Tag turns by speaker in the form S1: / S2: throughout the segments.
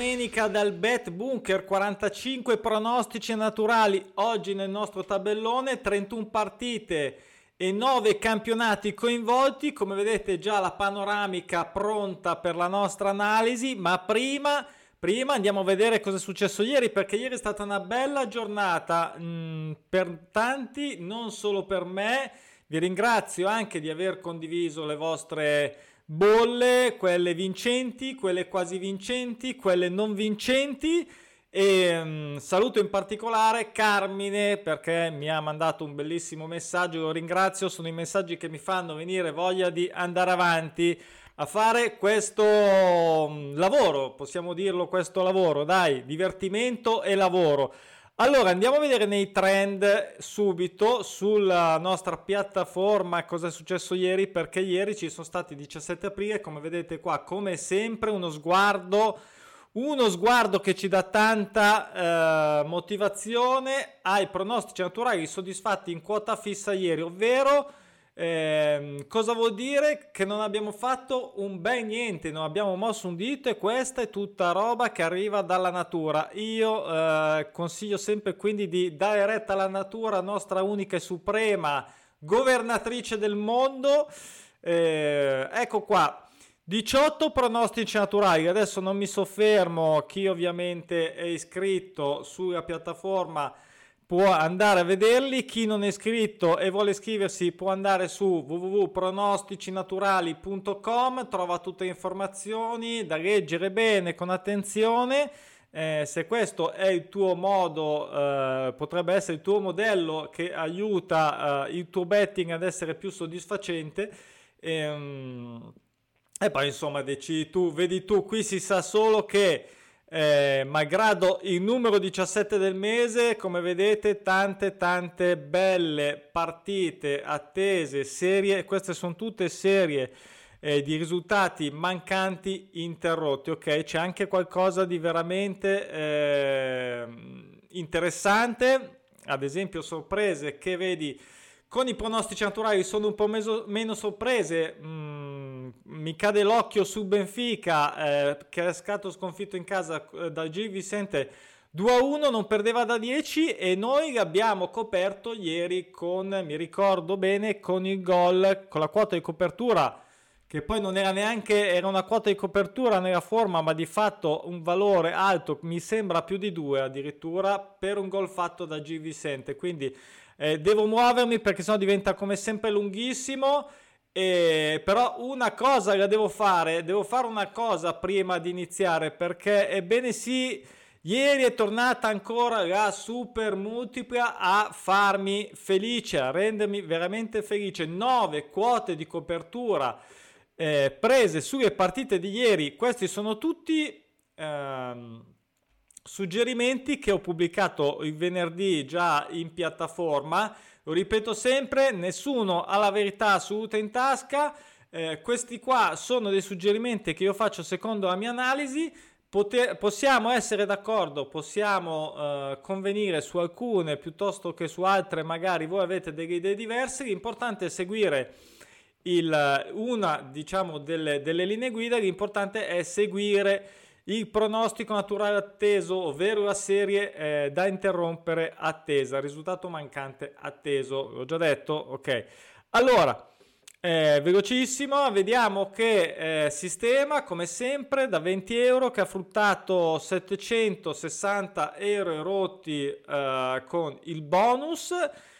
S1: Domenica dal Bet Bunker, 45 pronostici naturali. Oggi nel nostro tabellone 31 partite e 9 campionati coinvolti. Come vedete già la panoramica pronta per la nostra analisi, ma prima, prima andiamo a vedere cosa è successo ieri perché ieri è stata una bella giornata mh, mm, per tanti, non solo per me. Vi ringrazio anche di aver condiviso le vostre bolle, quelle vincenti, quelle quasi vincenti, quelle non vincenti. E um, saluto in particolare Carmine perché mi ha mandato un bellissimo messaggio, lo ringrazio, sono i messaggi che mi fanno venire voglia di andare avanti a fare questo um, lavoro, possiamo dirlo questo lavoro, dai, divertimento e lavoro. Allora, andiamo a vedere nei trend subito sulla nostra piattaforma cosa è successo ieri, perché ieri ci sono stati 17 aprile, come vedete qua, come sempre uno sguardo, uno sguardo che ci dà tanta eh, motivazione ai pronostici naturali soddisfatti in quota fissa ieri, ovvero eh, cosa vuol dire? Che non abbiamo fatto un bel niente, non abbiamo mosso un dito e questa è tutta roba che arriva dalla natura. Io eh, consiglio sempre quindi di dare retta alla natura, nostra unica e suprema governatrice del mondo. Eh, ecco qua. 18 pronostici naturali, adesso non mi soffermo, chi ovviamente è iscritto sulla piattaforma può andare a vederli. Chi non è iscritto e vuole iscriversi può andare su www.pronosticinaturali.com, trova tutte le informazioni da leggere bene con attenzione. Eh, se questo è il tuo modo, eh, potrebbe essere il tuo modello che aiuta eh, il tuo betting ad essere più soddisfacente. Ehm, e poi insomma decidi tu, vedi tu, qui si sa solo che eh, malgrado il numero 17 del mese, come vedete, tante tante belle partite attese, serie, queste sono tutte serie eh, di risultati mancanti interrotti, ok? C'è anche qualcosa di veramente eh, interessante, ad esempio sorprese che vedi con i pronostici naturali sono un po' meso, meno sorprese. Mm, cade l'occhio su Benfica eh, che è stato sconfitto in casa eh, da G. Vicente 2-1, non perdeva da 10 e noi abbiamo coperto ieri con, mi ricordo bene, con il gol, con la quota di copertura che poi non era neanche, era una quota di copertura nella forma, ma di fatto un valore alto, mi sembra più di 2 addirittura, per un gol fatto da G. Vicente. Quindi eh, devo muovermi perché sennò diventa come sempre lunghissimo. Eh, però una cosa la devo fare, devo fare una cosa prima di iniziare perché ebbene sì, ieri è tornata ancora la super multipla a farmi felice, a rendermi veramente felice. 9 quote di copertura eh, prese sulle partite di ieri, questi sono tutti... Ehm, Suggerimenti che ho pubblicato il venerdì già in piattaforma, lo ripeto sempre, nessuno ha la verità assoluta in tasca, eh, questi qua sono dei suggerimenti che io faccio secondo la mia analisi, Poter, possiamo essere d'accordo, possiamo eh, convenire su alcune piuttosto che su altre, magari voi avete delle idee diverse, l'importante è seguire il, una diciamo, delle, delle linee guida, l'importante è seguire il pronostico naturale atteso, ovvero la serie eh, da interrompere attesa, risultato mancante atteso, l'ho già detto, ok. Allora, eh, velocissimo, vediamo che eh, sistema come sempre da 20 euro che ha fruttato 760 euro rotti eh, con il bonus.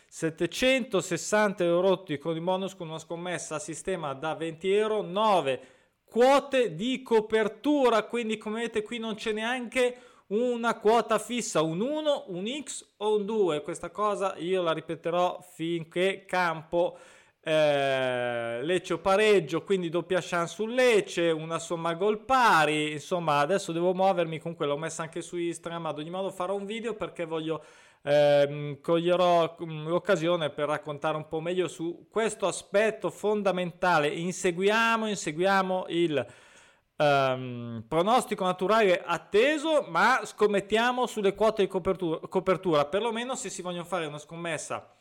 S1: 760 euro rotti con il bonus con una scommessa a sistema da 20 euro. 9 quote di copertura, quindi come vedete qui non c'è neanche una quota fissa, un 1, un X o un 2, questa cosa io la ripeterò finché campo eh, Lecce pareggio, quindi doppia chance sul Lecce, una somma gol pari, insomma adesso devo muovermi, comunque l'ho messa anche su Instagram, ad ogni modo farò un video perché voglio eh, coglierò mm, l'occasione per raccontare un po' meglio su questo aspetto fondamentale. Inseguiamo, inseguiamo il um, pronostico naturale atteso, ma scommettiamo sulle quote di copertura, copertura, perlomeno se si vogliono fare una scommessa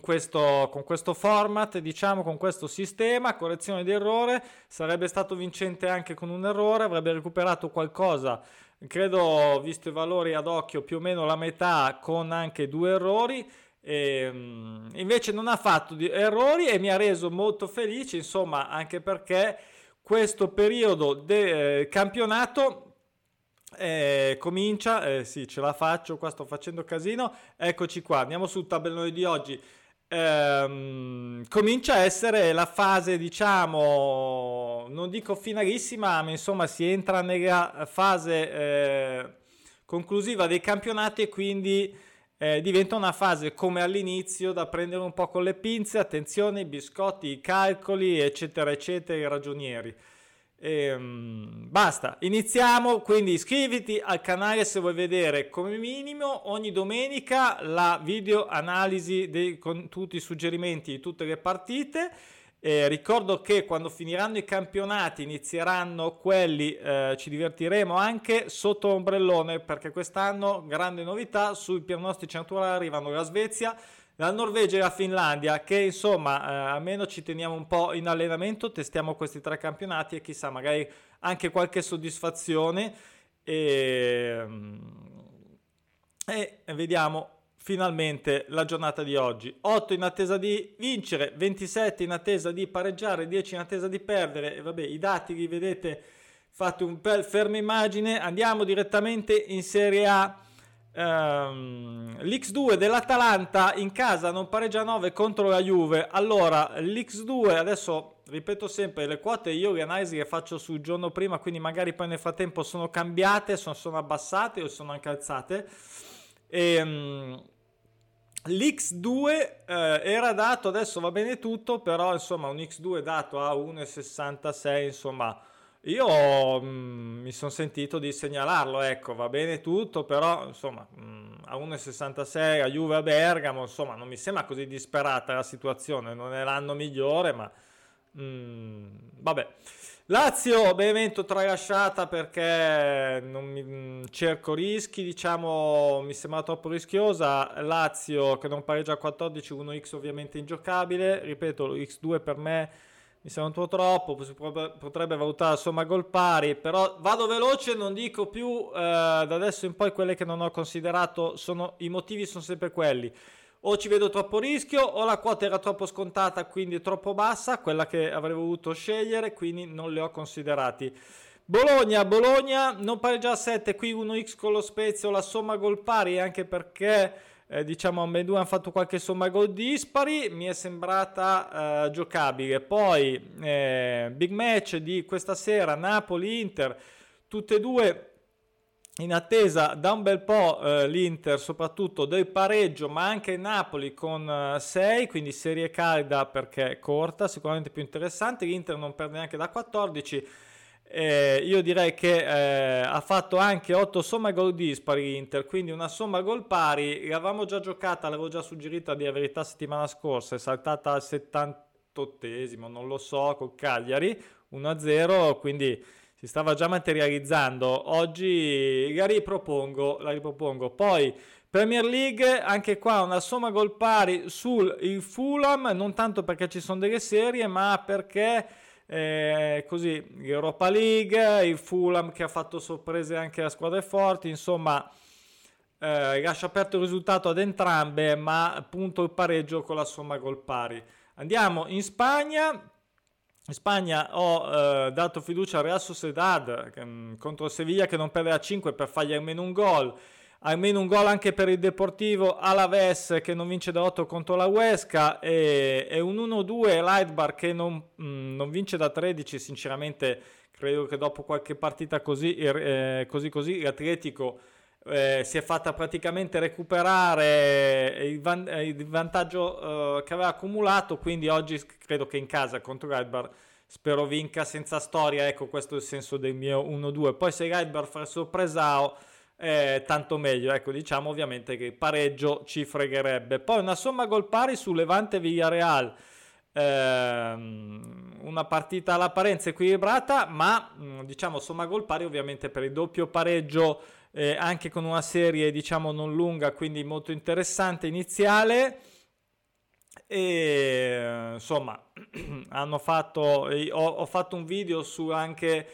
S1: questo, con questo format, diciamo con questo sistema, correzione di errore, sarebbe stato vincente anche con un errore, avrebbe recuperato qualcosa, credo visto i valori ad occhio più o meno la metà con anche due errori. E, ehm, invece non ha fatto errori e mi ha reso molto felice, insomma, anche perché questo periodo del eh, campionato eh, comincia, eh, sì, ce la faccio, qua sto facendo casino. Eccoci qua, andiamo sul tabellone di oggi. Ehm, comincia a essere la fase, diciamo, non dico finalissima, ma insomma si entra nella fase eh, conclusiva dei campionati e quindi eh, diventa una fase come all'inizio da prendere un po' con le pinze, attenzione, i biscotti, i calcoli, eccetera, eccetera, i ragionieri. E, um, basta, iniziamo. Quindi iscriviti al canale se vuoi vedere come minimo ogni domenica la video analisi dei, con tutti i suggerimenti di tutte le partite. Eh, ricordo che quando finiranno i campionati inizieranno quelli, eh, ci divertiremo anche sotto ombrellone perché quest'anno grande novità sui pronostici naturali arrivano la Svezia, la Norvegia e la Finlandia che insomma eh, almeno ci teniamo un po' in allenamento, testiamo questi tre campionati e chissà magari anche qualche soddisfazione e, mm, e vediamo finalmente la giornata di oggi. 8 in attesa di vincere, 27 in attesa di pareggiare, 10 in attesa di perdere e vabbè i dati li vedete fate un bel fermo immagine, andiamo direttamente in Serie A. Um, L'X2 dell'Atalanta in casa non pareggia 9 contro la Juve. Allora, l'X2 adesso ripeto sempre le quote io le analisi che faccio sul giorno prima, quindi magari poi nel frattempo sono cambiate, sono, sono abbassate o sono anche alzate. E, um, L'X2 eh, era dato, adesso va bene tutto, però insomma un X2 dato a 1,66 insomma io mh, mm, mi sono sentito di segnalarlo, ecco, va bene tutto, però insomma mh, mm, a 1,66 a Juve a Bergamo, insomma non mi sembra così disperata la situazione, non è l'anno migliore, ma mh, mm, vabbè. Lazio, Benevento tralasciata perché non mi, cerco rischi, diciamo mi sembra troppo rischiosa. Lazio che non pareggia a 14, 1x ovviamente ingiocabile. Ripeto, lo x2 per me mi sembra un po' troppo, potrebbe valutare somma gol pari, però vado veloce, non dico più eh, da adesso in poi quelle che non ho considerato, sono, i motivi sono sempre quelli. O ci vedo troppo rischio o la quota era troppo scontata, quindi troppo bassa, quella che avrei voluto scegliere, quindi non le ho considerati. Bologna, Bologna non pareggia a 7, qui 1x con lo Spezio, la somma gol pari anche perché eh, diciamo ambedue hanno fatto qualche somma gol dispari, mi è sembrata eh, giocabile. Poi eh, big match di questa sera, Napoli-Inter, tutte e due in attesa da un bel po' eh, l'Inter, soprattutto del pareggio, ma anche Napoli con 6, eh, quindi serie calda perché corta, sicuramente più interessante. L'Inter non perde neanche da 14 eh, io direi che eh, ha fatto anche 8 somma gol dispari Inter, quindi una somma gol pari. L'avevamo già giocata, l'avevo già suggerita di verità settimana scorsa, è saltata al 78esimo, non lo so, col Cagliari 1-0, quindi si stava già materializzando. Oggi la ripropongo, la ripropongo. Poi Premier League, anche qua una somma gol pari sul Fulham, non tanto perché ci sono delle serie, ma perché eh, così l'Europa League, il Fulham che ha fatto sorprese anche a squadre forti, insomma eh, lascia aperto il risultato ad entrambe, ma appunto il pareggio con la somma gol pari. Andiamo in Spagna. In Spagna ho eh, dato fiducia al Real Sociedad che, mm, contro Sevilla che non perde a 5 per fargli almeno un gol almeno un gol anche per il Deportivo Alaves che non vince da 8 contro la Huesca e, e un 1-2 Lightbar che non, mh, mm, non, vince da 13 sinceramente credo che dopo qualche partita così eh, così, così l'Atletico eh, si è fatta praticamente recuperare il, van- il vantaggio eh, che aveva accumulato. Quindi oggi credo che in casa contro Lightbar spero vinca senza storia. Ecco questo è il senso del mio 1-2 poi se Lightbar fa sorpresao eh, tanto meglio. Ecco, diciamo ovviamente che il pareggio ci fregherebbe. Poi una somma gol pari su Levante Villarreal. Eh, una partita all'apparenza equilibrata, ma mm, diciamo somma gol pari ovviamente per il doppio pareggio eh, anche con una serie diciamo non lunga, quindi molto interessante iniziale. e insomma hanno fatto ho, ho, fatto un video su anche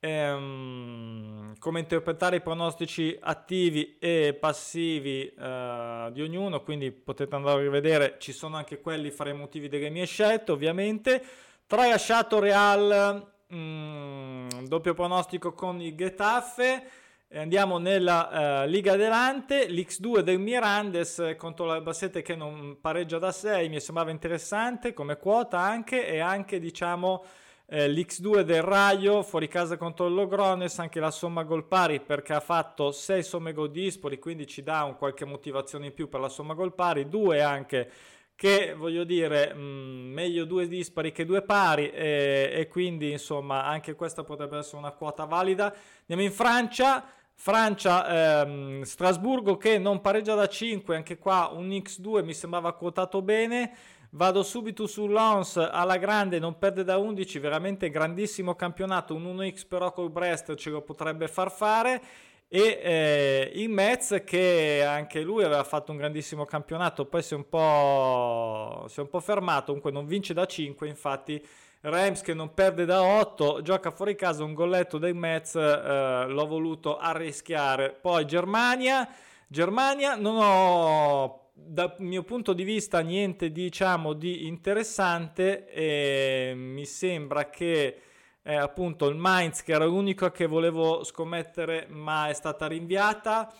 S1: ehm, come interpretare i pronostici attivi e passivi eh, di ognuno quindi potete andare a rivedere ci sono anche quelli fra i motivi delle mie scelte ovviamente. Tralasciato Real mh, mm, doppio pronostico con il Getafe. Andiamo nella uh, Liga Delante, l'X2 del Mirandes contro l'Albacete che non pareggia da 6, mi sembrava interessante come quota anche e anche diciamo eh, l'X2 del Raio fuori casa contro il Logrones, anche la somma gol pari perché ha fatto 6 somme gol dispari, quindi ci dà un qualche motivazione in più per la somma gol pari, 2 anche che voglio dire mh, mm, meglio due dispari che due pari e, e quindi insomma anche questa potrebbe essere una quota valida. Andiamo in Francia Francia, ehm, Strasburgo che non pareggia da 5, anche qua un X2 mi sembrava quotato bene. Vado subito su Lons alla grande, non perde da 11, veramente grandissimo campionato. Un 1x però col Brest ce lo potrebbe far fare. E eh, il Metz che anche lui aveva fatto un grandissimo campionato, poi si è un po', si è un po fermato, comunque non vince da 5, infatti Reims che non perde da 8, gioca fuori casa un golletto del Metz, eh, l'ho voluto arrischiare. Poi Germania, Germania non ho dal mio punto di vista niente diciamo di interessante e mi sembra che eh, appunto il Mainz che era l'unico che volevo scommettere ma è stata rinviata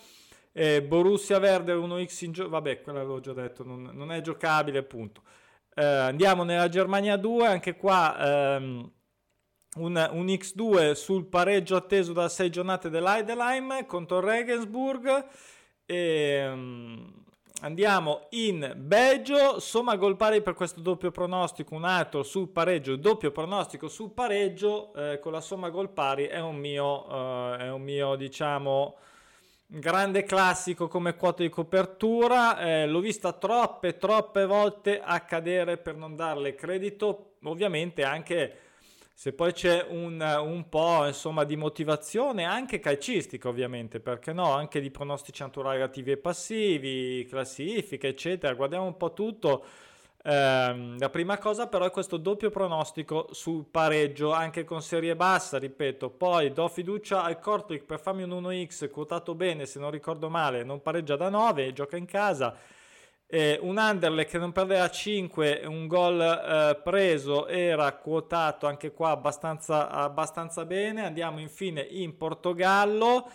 S1: eh, Borussia Verde 1x in gioco vabbè quella l'ho già detto non, non è giocabile appunto eh, andiamo nella Germania 2, anche qua ehm, un, un, X2 sul pareggio atteso da 6 giornate dell'Eidelheim contro Regensburg. E, ehm, andiamo in Belgio, somma gol pari per questo doppio pronostico, un altro sul pareggio, doppio pronostico sul pareggio eh, con la somma gol pari è un mio, eh, è un mio diciamo grande classico come quota di copertura, eh, l'ho vista troppe, troppe volte accadere per non darle credito, ovviamente anche se poi c'è un, un po' insomma di motivazione anche calcistica ovviamente, perché no, anche di pronostici naturali attivi e passivi, classifiche eccetera, guardiamo un po' tutto. Eh, la prima cosa però è questo doppio pronostico sul pareggio anche con serie bassa, ripeto, poi do fiducia al Kortrijk per farmi un 1x quotato bene, se non ricordo male, non pareggia da 9, gioca in casa. Eh, un Anderlecht che non perde a 5, un gol eh, preso era quotato anche qua abbastanza, abbastanza bene. Andiamo infine in Portogallo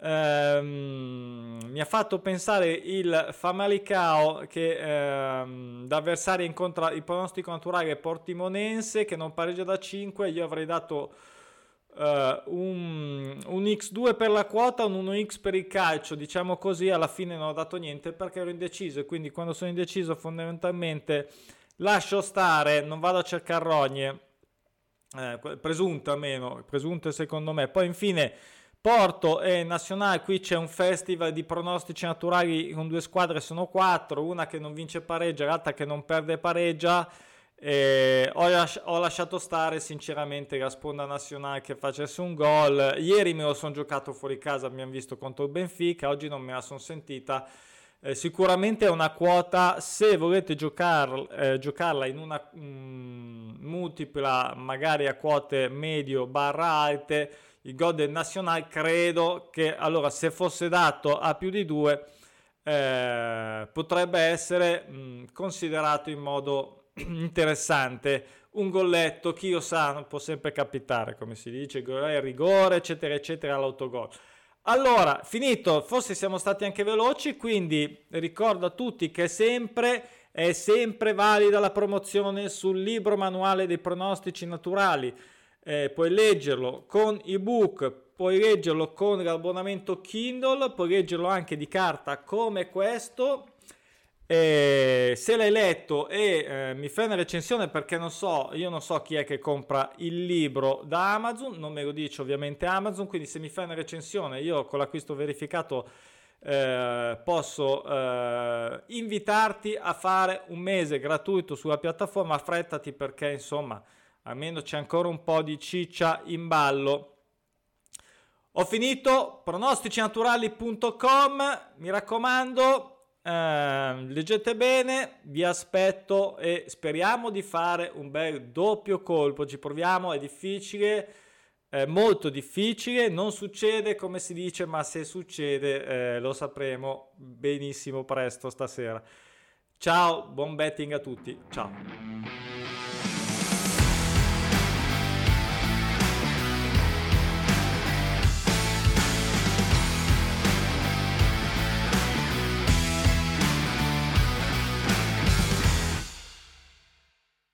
S1: ehm, mi ha fatto pensare il Famalicao che ehm, da avversario incontra il pronostico naturale Portimonense che non pareggia da 5 io avrei dato uh, un, un, X2 per la quota un 1X per il calcio diciamo così alla fine non ho dato niente perché ero indeciso quindi quando sono indeciso fondamentalmente lascio stare non vado a cercare rogne eh, presunte almeno presunte secondo me poi infine Porto e Nazionale, qui c'è un festival di pronostici naturali con due squadre, sono quattro, una che non vince pareggia, l'altra che non perde pareggia. Eh, ho, lasci- ho, lasciato stare sinceramente la sponda nazionale che facesse un gol. Ieri me lo sono giocato fuori casa, abbiamo visto contro il Benfica, oggi non me la sono sentita. Eh, sicuramente è una quota, se volete giocar, eh, giocarla in una mm, multipla, magari a quote medio barra alte, il Golden National credo che allora se fosse dato a più di due eh, potrebbe essere mh, considerato in modo interessante. Un golletto chi lo sa può sempre capitare come si dice rigore eccetera eccetera l'autogol allora finito forse siamo stati anche veloci quindi ricordo a tutti che sempre è sempre valida la promozione sul libro manuale dei pronostici naturali. Eh, puoi leggerlo con ebook, puoi leggerlo con l'abbonamento Kindle, puoi leggerlo anche di carta come questo. Eh, se l'hai letto e eh, mi fai una recensione perché non so, io non so chi è che compra il libro da Amazon, non me lo dice ovviamente Amazon, quindi se mi fai una recensione io con l'acquisto verificato eh, posso eh, invitarti a fare un mese gratuito sulla piattaforma, affrettati perché insomma almeno c'è ancora un po' di ciccia in ballo. Ho finito, pronosticinaturali.com, mi raccomando, eh, leggete bene, vi aspetto e speriamo di fare un bel doppio colpo. Ci proviamo, è difficile, è molto difficile, non succede come si dice, ma se succede eh, lo sapremo benissimo presto stasera. Ciao, buon betting a tutti. Ciao.